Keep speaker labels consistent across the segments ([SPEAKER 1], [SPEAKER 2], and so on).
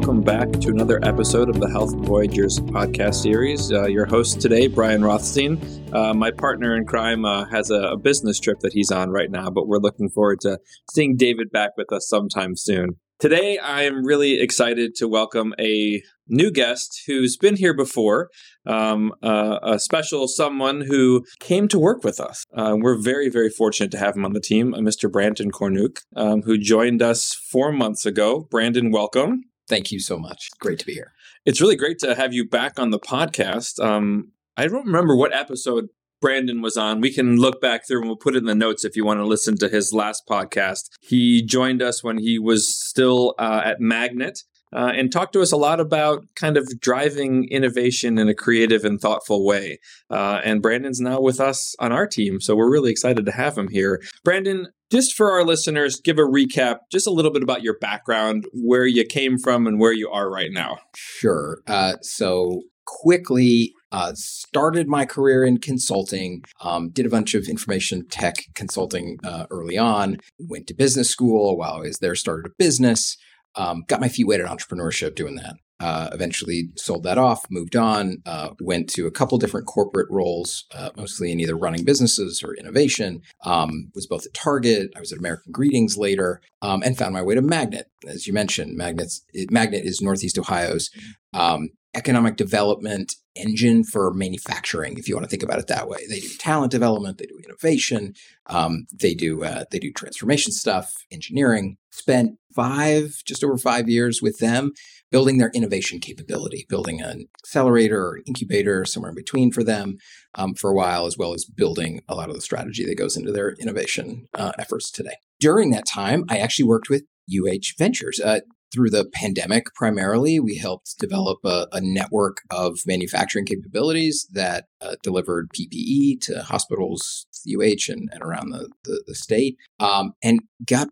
[SPEAKER 1] welcome back to another episode of the Health Voyagers podcast series. Uh, your host today, Brian Rothstein. Uh, my partner in crime uh, has a, a, business trip that he's on right now, but we're looking forward to seeing David back with us sometime soon. Today, I am really excited to welcome a new guest who's been here before, um, a special someone who came to work with us. Uh, we're very, very fortunate to have him on the team, uh, Mr. Brandon Cornuke, um, who joined us four months ago. Brandon, welcome.
[SPEAKER 2] Thank you so much. Great to be here.
[SPEAKER 1] It's really great to have you back on the podcast. Um, I don't remember what episode Brandon was on. We can look back through and we'll put it in the notes if you want to listen to his last podcast. He joined us when he was still uh, at Magnet. Uh, and talked to us a lot about kind of driving innovation in a creative and thoughtful way. Uh, and Brandon's now with us on our team, so we're really excited to have him here. Brandon, just for our listeners, give a recap, just a little bit about your background, where you came from, and where you are right now.
[SPEAKER 2] Sure. Uh, so quickly uh, started my career in consulting, um, did a bunch of information tech consulting uh, early on, went to business school while I was there, started a business, um, got my feet wet at entrepreneurship doing that. Uh, eventually sold that off, moved on, uh, went to a couple different corporate roles, uh, mostly in either running businesses or innovation. Um, was both at Target, I was at American Greetings later, um, and found my way to Magnet. As you mentioned, Magnet's, Magnet is Northeast Ohio's um, economic development engine for manufacturing, if you want to think about it that way. They do talent development, they do innovation, um, they do uh, they do transformation stuff, engineering. Spent five, just over five years with them, building their innovation capability, building an accelerator or incubator somewhere in between for them um, for a while, as well as building a lot of the strategy that goes into their innovation uh, efforts today. During that time, I actually worked with UH Ventures. Uh, through the pandemic primarily we helped develop a, a network of manufacturing capabilities that uh, delivered ppe to hospitals uh and, and around the, the, the state um, and got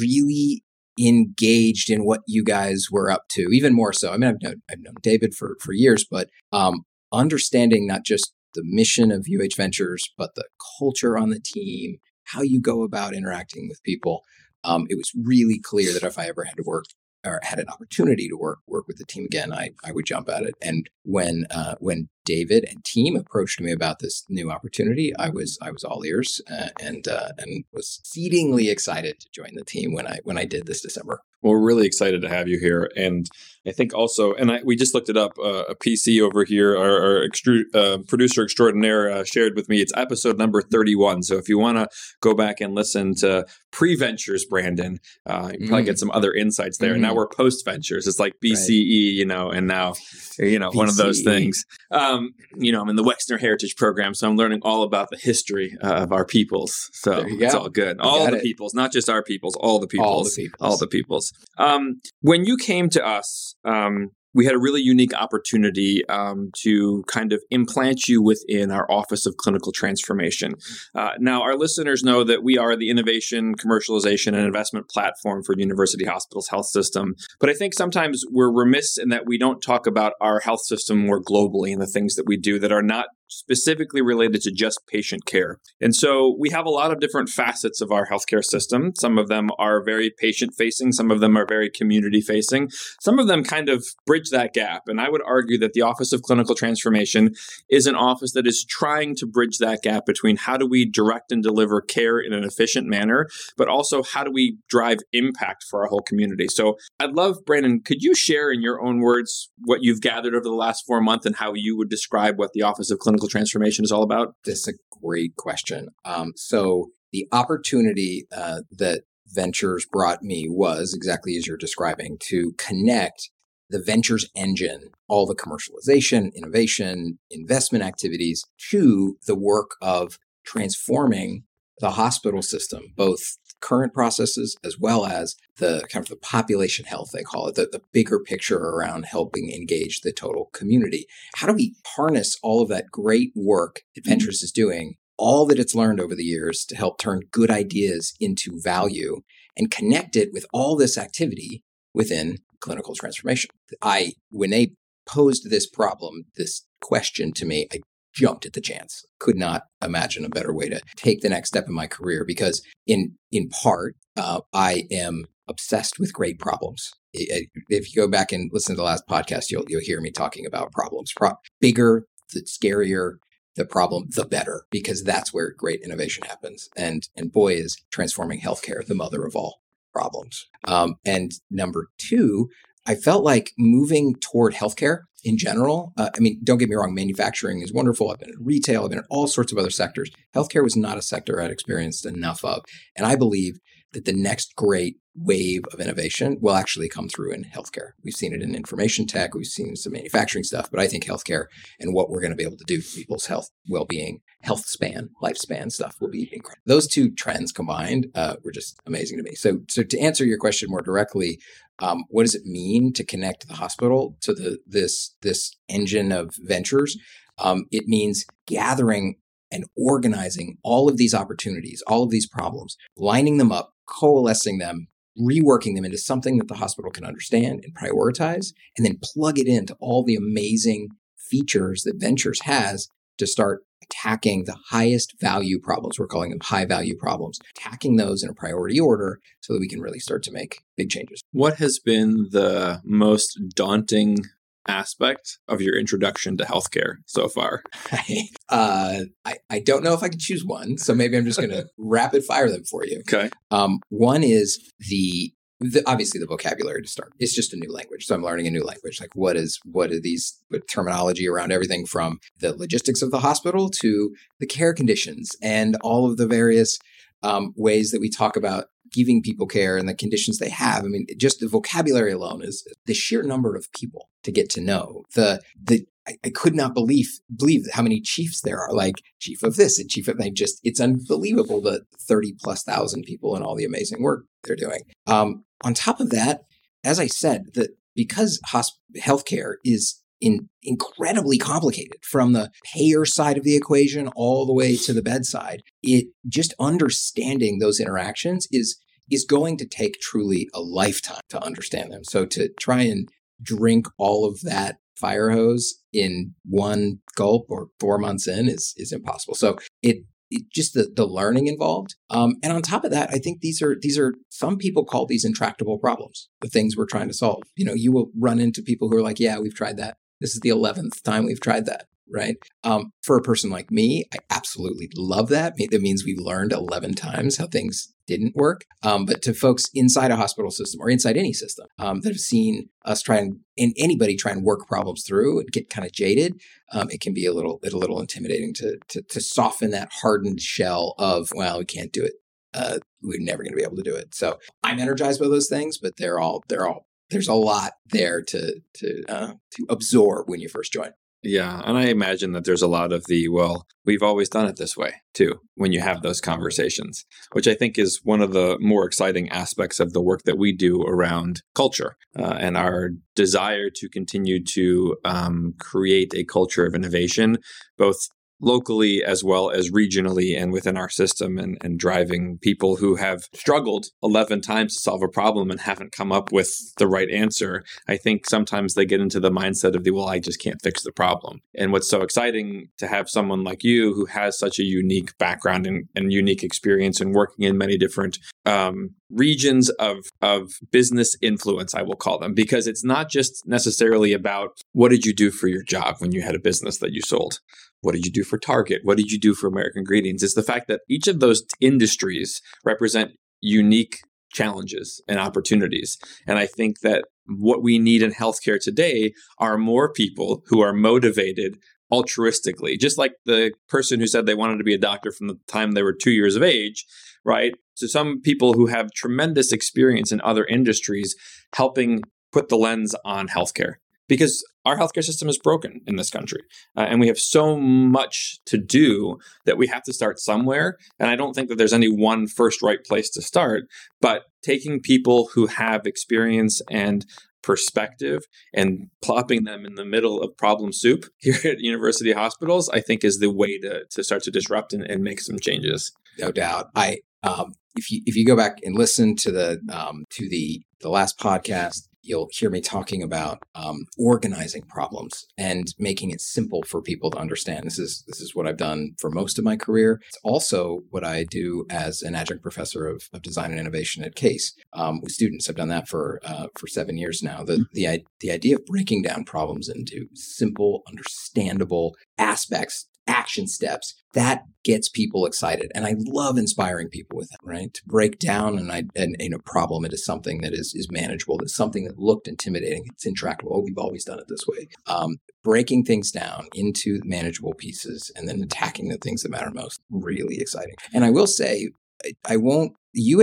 [SPEAKER 2] really engaged in what you guys were up to even more so i mean i've known, I've known david for, for years but um, understanding not just the mission of uh ventures but the culture on the team how you go about interacting with people um, it was really clear that if I ever had to work or had an opportunity to work work with the team again, I, I would jump at it. And when uh, when David and team approached me about this new opportunity, I was I was all ears uh, and uh, and was exceedingly excited to join the team when I when I did this December.
[SPEAKER 1] Well, we're really excited to have you here, and I think also, and I, we just looked it up. Uh, a PC over here, our, our extru- uh, producer extraordinaire, uh, shared with me. It's episode number thirty-one. So if you want to go back and listen to pre-ventures, Brandon, uh, you probably mm. get some other insights there. Mm. Now we're post-ventures. It's like BCE, right. you know, and now you know BCE. one of those things. Um, you know, I'm in the Wexner Heritage Program, so I'm learning all about the history uh, of our peoples. So it's all good. All the it. peoples, not just our peoples, all the peoples, all the peoples. All the peoples. Um, when you came to us, um, we had a really unique opportunity um, to kind of implant you within our Office of Clinical Transformation. Uh, now, our listeners know that we are the innovation, commercialization, and investment platform for University Hospitals Health System. But I think sometimes we're remiss in that we don't talk about our health system more globally and the things that we do that are not specifically related to just patient care. And so we have a lot of different facets of our healthcare system. Some of them are very patient facing, some of them are very community facing, some of them kind of bridge that gap. And I would argue that the Office of Clinical Transformation is an office that is trying to bridge that gap between how do we direct and deliver care in an efficient manner, but also how do we drive impact for our whole community. So I'd love, Brandon, could you share in your own words what you've gathered over the last four months and how you would describe what the Office of Clinical clinical transformation is all about?
[SPEAKER 2] That's a great question. Um, so the opportunity uh, that Ventures brought me was exactly as you're describing to connect the Ventures engine, all the commercialization, innovation, investment activities to the work of transforming the hospital system, both current processes as well as the kind of the population health they call it the, the bigger picture around helping engage the total community. How do we harness all of that great work mm-hmm. adventures is doing all that it's learned over the years to help turn good ideas into value and connect it with all this activity within clinical transformation? I when they posed this problem this question to me i jumped at the chance. Could not imagine a better way to take the next step in my career because, in in part, uh, I am obsessed with great problems. if you go back and listen to the last podcast, you'll you'll hear me talking about problems. Pro- bigger, the scarier the problem, the better, because that's where great innovation happens. And and boy, is transforming healthcare the mother of all problems. Um, and number two, I felt like moving toward healthcare in general. Uh, I mean, don't get me wrong, manufacturing is wonderful. I've been in retail, I've been in all sorts of other sectors. Healthcare was not a sector I'd experienced enough of. And I believe that the next great wave of innovation will actually come through in healthcare. We've seen it in information tech, we've seen some manufacturing stuff, but I think healthcare and what we're going to be able to do for people's health, well being, health span, lifespan stuff will be incredible. Those two trends combined uh, were just amazing to me. So, so to answer your question more directly, um, what does it mean to connect the hospital to the this this engine of ventures? Um, it means gathering and organizing all of these opportunities, all of these problems, lining them up, coalescing them, reworking them into something that the hospital can understand and prioritize, and then plug it into all the amazing features that Ventures has to start attacking the highest value problems. We're calling them high value problems, attacking those in a priority order so that we can really start to make big changes.
[SPEAKER 1] What has been the most daunting aspect of your introduction to healthcare so far?
[SPEAKER 2] uh, I, I don't know if I can choose one, so maybe I'm just going to rapid fire them for you.
[SPEAKER 1] Okay.
[SPEAKER 2] Um, one is the, the obviously the vocabulary to start. It's just a new language, so I'm learning a new language. Like what is what are these what terminology around everything from the logistics of the hospital to the care conditions and all of the various um, ways that we talk about giving people care and the conditions they have. I mean, just the vocabulary alone is the sheer number of people to get to know. The the I, I could not believe believe how many chiefs there are, like chief of this and chief of that. Just it's unbelievable the thirty plus thousand people and all the amazing work they're doing. Um, on top of that, as I said, that because hosp- healthcare is in incredibly complicated from the payer side of the equation all the way to the bedside. It just understanding those interactions is is going to take truly a lifetime to understand them. So to try and drink all of that fire hose in one gulp or four months in is is impossible. So it it, just the, the learning involved. Um, and on top of that, I think these are these are some people call these intractable problems, the things we're trying to solve. You know, you will run into people who are like, yeah, we've tried that. This is the 11th time we've tried that, right? Um, for a person like me, I absolutely love that. That means we've learned 11 times how things didn't work. Um, but to folks inside a hospital system or inside any system um, that have seen us try and, and anybody try and work problems through and get kind of jaded, um, it can be a little a little intimidating to, to to soften that hardened shell of well, we can't do it. Uh, we're never going to be able to do it. So I'm energized by those things, but they're all they're all there's a lot there to to uh, to absorb when you first join.
[SPEAKER 1] Yeah, and I imagine that there's a lot of the well, we've always done it this way too when you have those conversations, which I think is one of the more exciting aspects of the work that we do around culture uh, and our desire to continue to um, create a culture of innovation, both locally as well as regionally and within our system and, and driving people who have struggled 11 times to solve a problem and haven't come up with the right answer. I think sometimes they get into the mindset of the well i just can't fix the problem. And what's so exciting to have someone like you who has such a unique background and, and unique experience in working in many different um, regions of of business influence i will call them because it's not just necessarily about what did you do for your job when you had a business that you sold what did you do for Target? What did you do for American Greetings? It's the fact that each of those industries represent unique challenges and opportunities. And I think that what we need in healthcare today are more people who are motivated altruistically, just like the person who said they wanted to be a doctor from the time they were two years of age, right? So some people who have tremendous experience in other industries helping put the lens on healthcare because our healthcare system is broken in this country. Uh, and we have so much to do that we have to start somewhere. And I don't think that there's any one first right place to start, but taking people who have experience and perspective and plopping them in the middle of problem soup here at university hospitals, I think is the way to, to start to disrupt and, and make some changes.
[SPEAKER 2] No doubt. I um, if you if you go back and listen to the um, to the the last podcast, you'll hear me talking about um, organizing problems and making it simple for people to understand. This is this is what I've done for most of my career. It's also what I do as an adjunct professor of, of design and innovation at Case um, with students. I've done that for uh, for seven years now. The the the idea of breaking down problems into simple, understandable aspects action steps that gets people excited. And i love inspiring people with that right? To break down an, an, an, a problem into something that is, is manageable that's something that looked intimidating it's intractable. Oh we've always done it this way. Um, breaking things down into manageable pieces and then attacking the things that matter most really exciting. And i will say i, I won't uh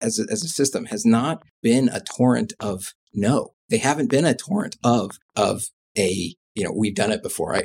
[SPEAKER 2] as a, as a system has not been a torrent of no. They haven't been a torrent of of a you know we've done it before. I,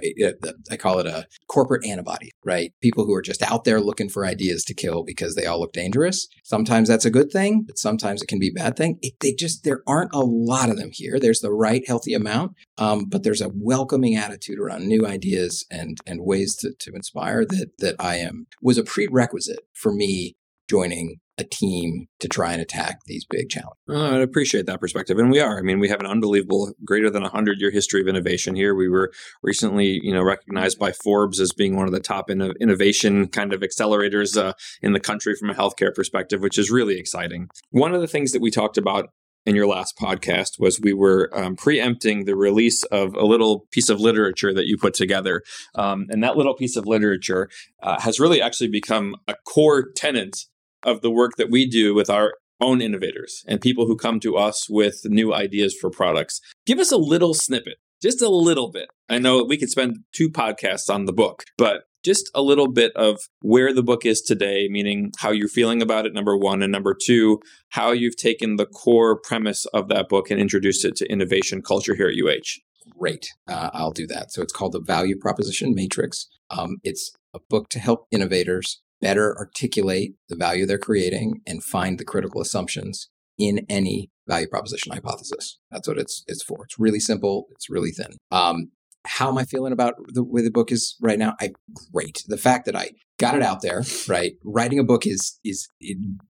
[SPEAKER 2] I call it a corporate antibody right? People who are just out there looking for ideas to kill because they all look dangerous. Sometimes that's a good thing but sometimes it can be a bad thing. It, they just there aren't a lot of them here. There's the right healthy amount um, but there's a welcoming attitude around new ideas and and ways to, to inspire that that i am was a prerequisite for me joining a team to try and attack these big challenges.
[SPEAKER 1] I appreciate that perspective, and we are. I mean, we have an unbelievable, greater than hundred year history of innovation here. We were recently, you know, recognized by Forbes as being one of the top in- innovation kind of accelerators uh, in the country from a healthcare perspective, which is really exciting. One of the things that we talked about in your last podcast was we were um, preempting the release of a little piece of literature that you put together. Um, and that little piece of literature uh, has really actually become a core tenet of the work that we do with our own innovators and people who come to us with new ideas for products. Give us a little snippet, just a little bit. I know we could spend two podcasts on the book, but just a little bit of where the book is today, meaning how you're feeling about it, number one, and number two, how you've taken the core premise of that book and introduced it to innovation culture here at UH.
[SPEAKER 2] Great. Uh, I'll do that. So it's called The Value Proposition Matrix. Um, it's a book to help innovators better articulate the value they're creating and find the critical assumptions in any value proposition hypothesis. That's what it's it's for. It's really simple. It's really thin. Um, how am I feeling about the way the book is right now? I great. The fact that I got it out there, right? Writing a book is is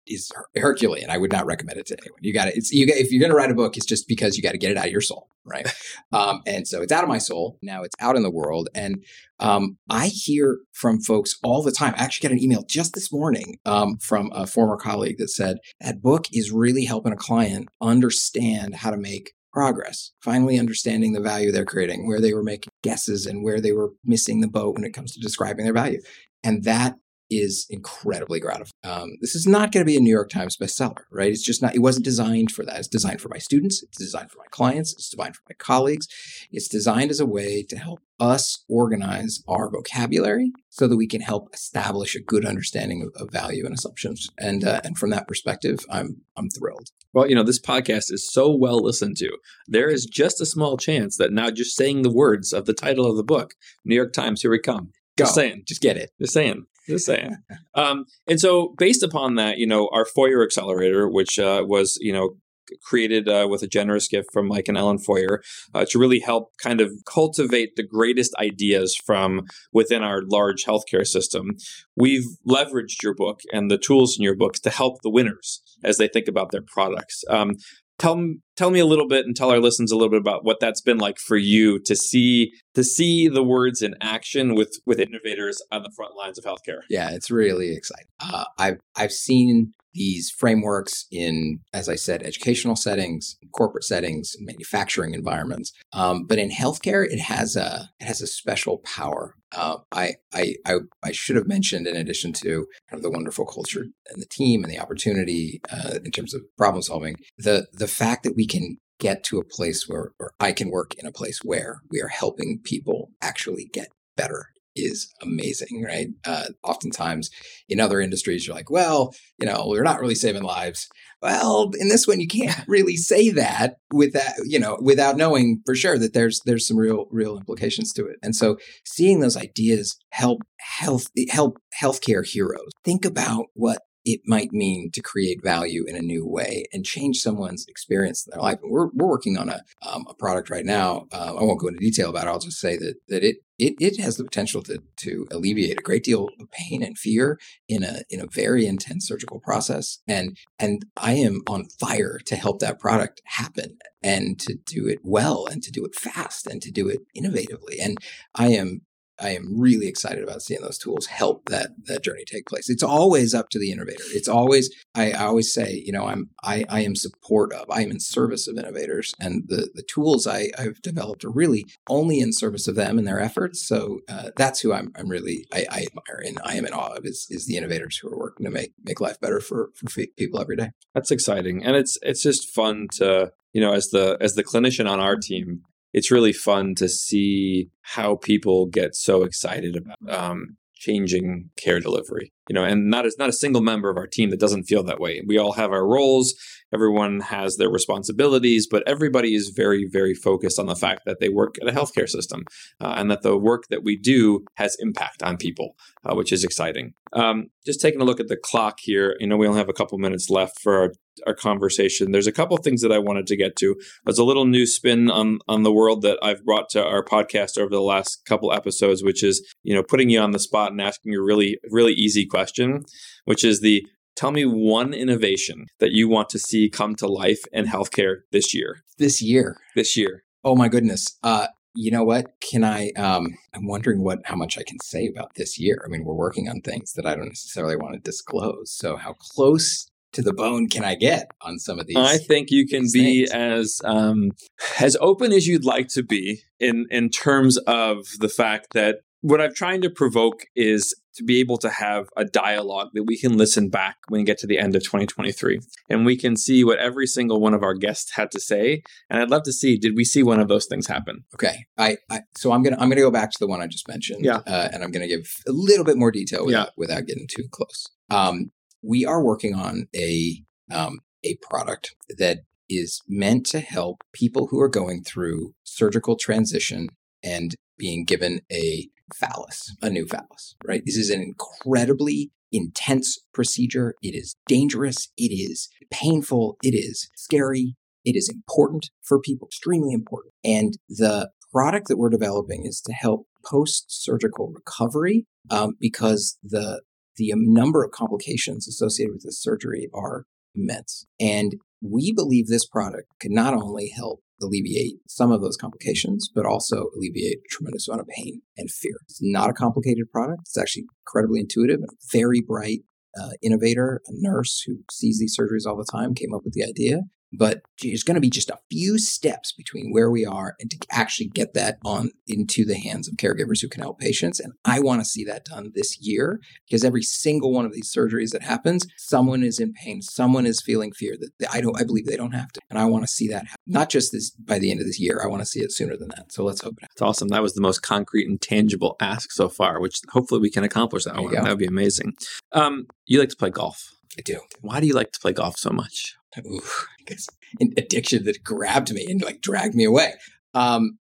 [SPEAKER 2] is Herculean. I would not recommend it to anyone. You got it. It's you. If you're going to write a book, it's just because you got to get it out of your soul, right? um, and so it's out of my soul now. It's out in the world, and um, I hear from folks all the time. I actually got an email just this morning um, from a former colleague that said that book is really helping a client understand how to make progress, finally understanding the value they're creating, where they were making guesses and where they were missing the boat when it comes to describing their value. And that is incredibly gratifying. Um, this is not going to be a New York Times bestseller, right? It's just not, it wasn't designed for that. It's designed for my students, it's designed for my clients, it's designed for my colleagues. It's designed as a way to help us organize our vocabulary so that we can help establish a good understanding of, of value and assumptions. And uh, and from that perspective, I'm I'm thrilled.
[SPEAKER 1] Well, you know, this podcast is so well listened to. There is just a small chance that now just saying the words of the title of the book, New York Times, here we come.
[SPEAKER 2] Go.
[SPEAKER 1] Just saying.
[SPEAKER 2] Just get it.
[SPEAKER 1] Just saying. Just saying. Um, and so, based upon that, you know, our Foyer Accelerator, which uh, was, you know, created uh, with a generous gift from Mike and Ellen Foyer uh, to really help kind of cultivate the greatest ideas from within our large healthcare system. We've leveraged your book and the tools in your books to help the winners as they think about their products. Um, tell tell me a little bit and tell our listeners a little bit about what that's been like for you to see to see the words in action with with innovators on the front lines of healthcare.
[SPEAKER 2] Yeah, it's really exciting. Uh, I've I've seen these frameworks in, as I said, educational settings, corporate settings, manufacturing environments. Um, but in healthcare, it has a it has a special power. Uh, I, I, I I should have mentioned, in addition to kind of the wonderful culture and the team and the opportunity uh, in terms of problem solving, the the fact that we can get to a place where, or I can work in a place where we are helping people actually get better is amazing, right? Uh, oftentimes in other industries, you're like, well, you know, we're not really saving lives. Well, in this one, you can't really say that without, you know, without knowing for sure that there's there's some real real implications to it. And so, seeing those ideas help health help healthcare heroes think about what it might mean to create value in a new way and change someone's experience in their life. And we're, we're working on a, um, a product right now. Uh, I won't go into detail about it. I'll just say that, that it it, it has the potential to, to alleviate a great deal of pain and fear in a in a very intense surgical process. And and I am on fire to help that product happen and to do it well and to do it fast and to do it innovatively. And I am I am really excited about seeing those tools help that that journey take place. It's always up to the innovator. It's always I, I always say, you know, I'm I, I am support of, I am in service of innovators, and the the tools I, I've developed are really only in service of them and their efforts. So uh, that's who I'm I'm really I, I, admire and I am in awe of is is the innovators who are working to make make life better for for people every day.
[SPEAKER 1] That's exciting, and it's it's just fun to you know as the as the clinician on our team it's really fun to see how people get so excited about um, changing care delivery. You know, and not as not a single member of our team that doesn't feel that way. We all have our roles. Everyone has their responsibilities, but everybody is very, very focused on the fact that they work at a healthcare system uh, and that the work that we do has impact on people, uh, which is exciting. Um, just taking a look at the clock here, you know, we only have a couple minutes left for our, our conversation. There's a couple things that I wanted to get to. There's a little new spin on on the world that I've brought to our podcast over the last couple episodes, which is you know putting you on the spot and asking you really really easy question, which is the Tell me one innovation that you want to see come to life in healthcare this year.
[SPEAKER 2] This year.
[SPEAKER 1] This year.
[SPEAKER 2] Oh my goodness. Uh, you know what? Can I? Um, I'm wondering what how much I can say about this year. I mean, we're working on things that I don't necessarily want to disclose. So, how close to the bone can I get on some of these?
[SPEAKER 1] I think you can be things? as um, as open as you'd like to be in in terms of the fact that what I'm trying to provoke is to be able to have a dialogue that we can listen back when we get to the end of 2023 and we can see what every single one of our guests had to say. And i'd love to see did we see one of those things happen?
[SPEAKER 2] Okay. I, I so i'm gonna i'm gonna go back to the one i just mentioned
[SPEAKER 1] yeah.
[SPEAKER 2] uh, and i'm gonna give a little bit more detail without, yeah. without getting too close. Um, we are working on a um, a product that is meant to help people who are going through surgical transition and being given a phallus, a new phallus, right? This is an incredibly intense procedure. It is dangerous. It is painful. It is scary. It is important for people, extremely important. And the product that we're developing is to help post surgical recovery um, because the the number of complications associated with this surgery are immense. And we believe this product can not only help alleviate some of those complications, but also alleviate a tremendous amount of pain and fear. It's not a complicated product. It's actually incredibly intuitive and very bright uh, innovator, a nurse who sees these surgeries all the time, came up with the idea. But there's going to be just a few steps between where we are and to actually get that on into the hands of caregivers who can help patients. And I want to see that done this year because every single one of these surgeries that happens, someone is in pain, someone is feeling fear that I don't, I believe they don't have to. And I want to see that happen. not just this by the end of this year. I want to see it sooner than that. So let's hope it happens.
[SPEAKER 1] It's awesome. That was the most concrete and tangible ask so far, which hopefully we can accomplish that one. That would be amazing. Um, you like to play golf.
[SPEAKER 2] I do.
[SPEAKER 1] Why do you like to play golf so much?
[SPEAKER 2] Ooh, I guess an addiction that grabbed me and like dragged me away. Um,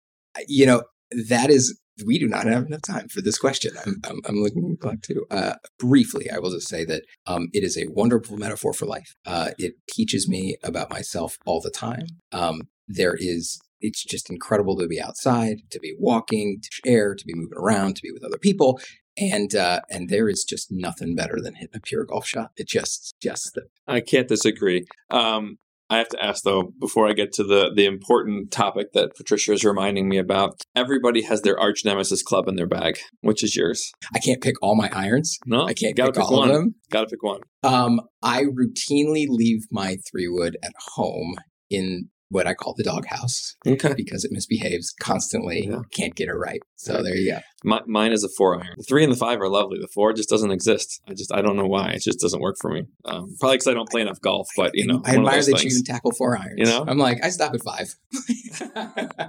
[SPEAKER 2] you know, that is we do not have enough time for this question. I'm, I'm, I'm looking at the clock too. Uh, briefly, I will just say that um, it is a wonderful metaphor for life. Uh, it teaches me about myself all the time. Um, there is, it's just incredible to be outside, to be walking, to share, to be moving around, to be with other people, and uh, and there is just nothing better than hitting a pure golf shot. It just just the.
[SPEAKER 1] I can't disagree. Um, I have to ask though before I get to the the important topic that Patricia is reminding me about. Everybody has their arch nemesis club in their bag. Which is yours?
[SPEAKER 2] I can't pick all my irons.
[SPEAKER 1] No,
[SPEAKER 2] I can't
[SPEAKER 1] pick,
[SPEAKER 2] pick
[SPEAKER 1] all
[SPEAKER 2] one. of them.
[SPEAKER 1] Got to pick one.
[SPEAKER 2] Um, I routinely leave my three wood at home in what I call the doghouse.
[SPEAKER 1] Okay.
[SPEAKER 2] Because it misbehaves constantly. Yeah. Can't get it right. So there you go.
[SPEAKER 1] My, mine is a four iron. The three and the five are lovely. The four just doesn't exist. I just I don't know why. It just doesn't work for me. Um, probably because I don't play enough golf. But you know,
[SPEAKER 2] I admire that things. you can tackle four irons.
[SPEAKER 1] You know,
[SPEAKER 2] I'm like I stop at five.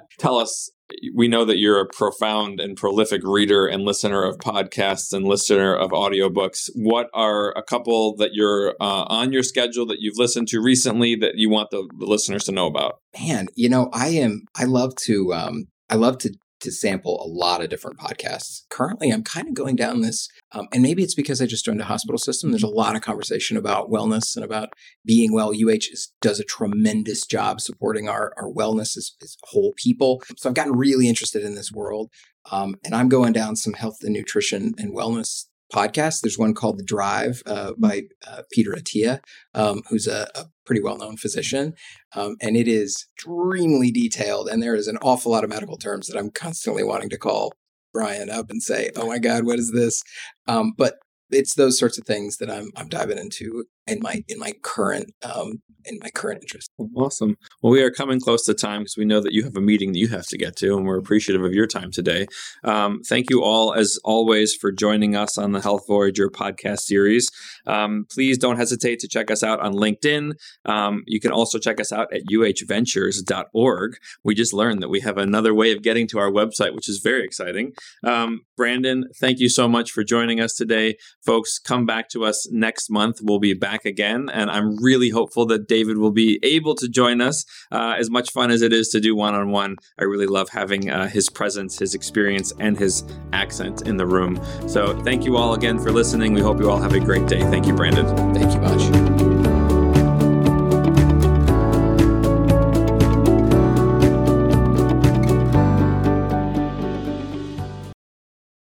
[SPEAKER 1] Tell us we know that you're a profound and prolific reader and listener of podcasts and listener of audiobooks. What are a couple that you're uh, on your schedule that you've listened to recently that you want the, the listeners to know about?
[SPEAKER 2] Man, you know, I am. I love to. Um, I love to to sample a lot of different podcasts. Currently, I'm kind of going down this, um, and maybe it's because I just joined a hospital system. There's a lot of conversation about wellness and about being well. UH is, does a tremendous job supporting our, our wellness as, as whole people. So I've gotten really interested in this world. Um, and I'm going down some health and nutrition and wellness podcasts. There's one called The Drive uh, by uh, Peter Attia, um, who's a, a, pretty well known physician. Um, and it is extremely detailed. And there is an awful lot of medical terms that I'm constantly wanting to call Brian up and say, oh my God, what is this? Um, but it's those sorts of things that I'm I'm diving into in my in my current um in my current interest.
[SPEAKER 1] Awesome. Well, we are coming close to time because we know that you have a meeting that you have to get to, and we're appreciative of your time today. Um, thank you all, as always, for joining us on the Health Voyager podcast series. Um, please don't hesitate to check us out on LinkedIn. Um, you can also check us out at uhventures.org. We just learned that we have another way of getting to our website, which is very exciting. Um, Brandon, thank you so much for joining us today. Folks, come back to us next month. We'll be back again, and I'm really hopeful that David will be able to join us. Uh, as much fun as it is to do one on one, I really love having uh, his presence, his experience, and his accent in the room. So, thank you all again for listening. We hope you all have a great day. Thank you, Brandon.
[SPEAKER 2] Thank you much.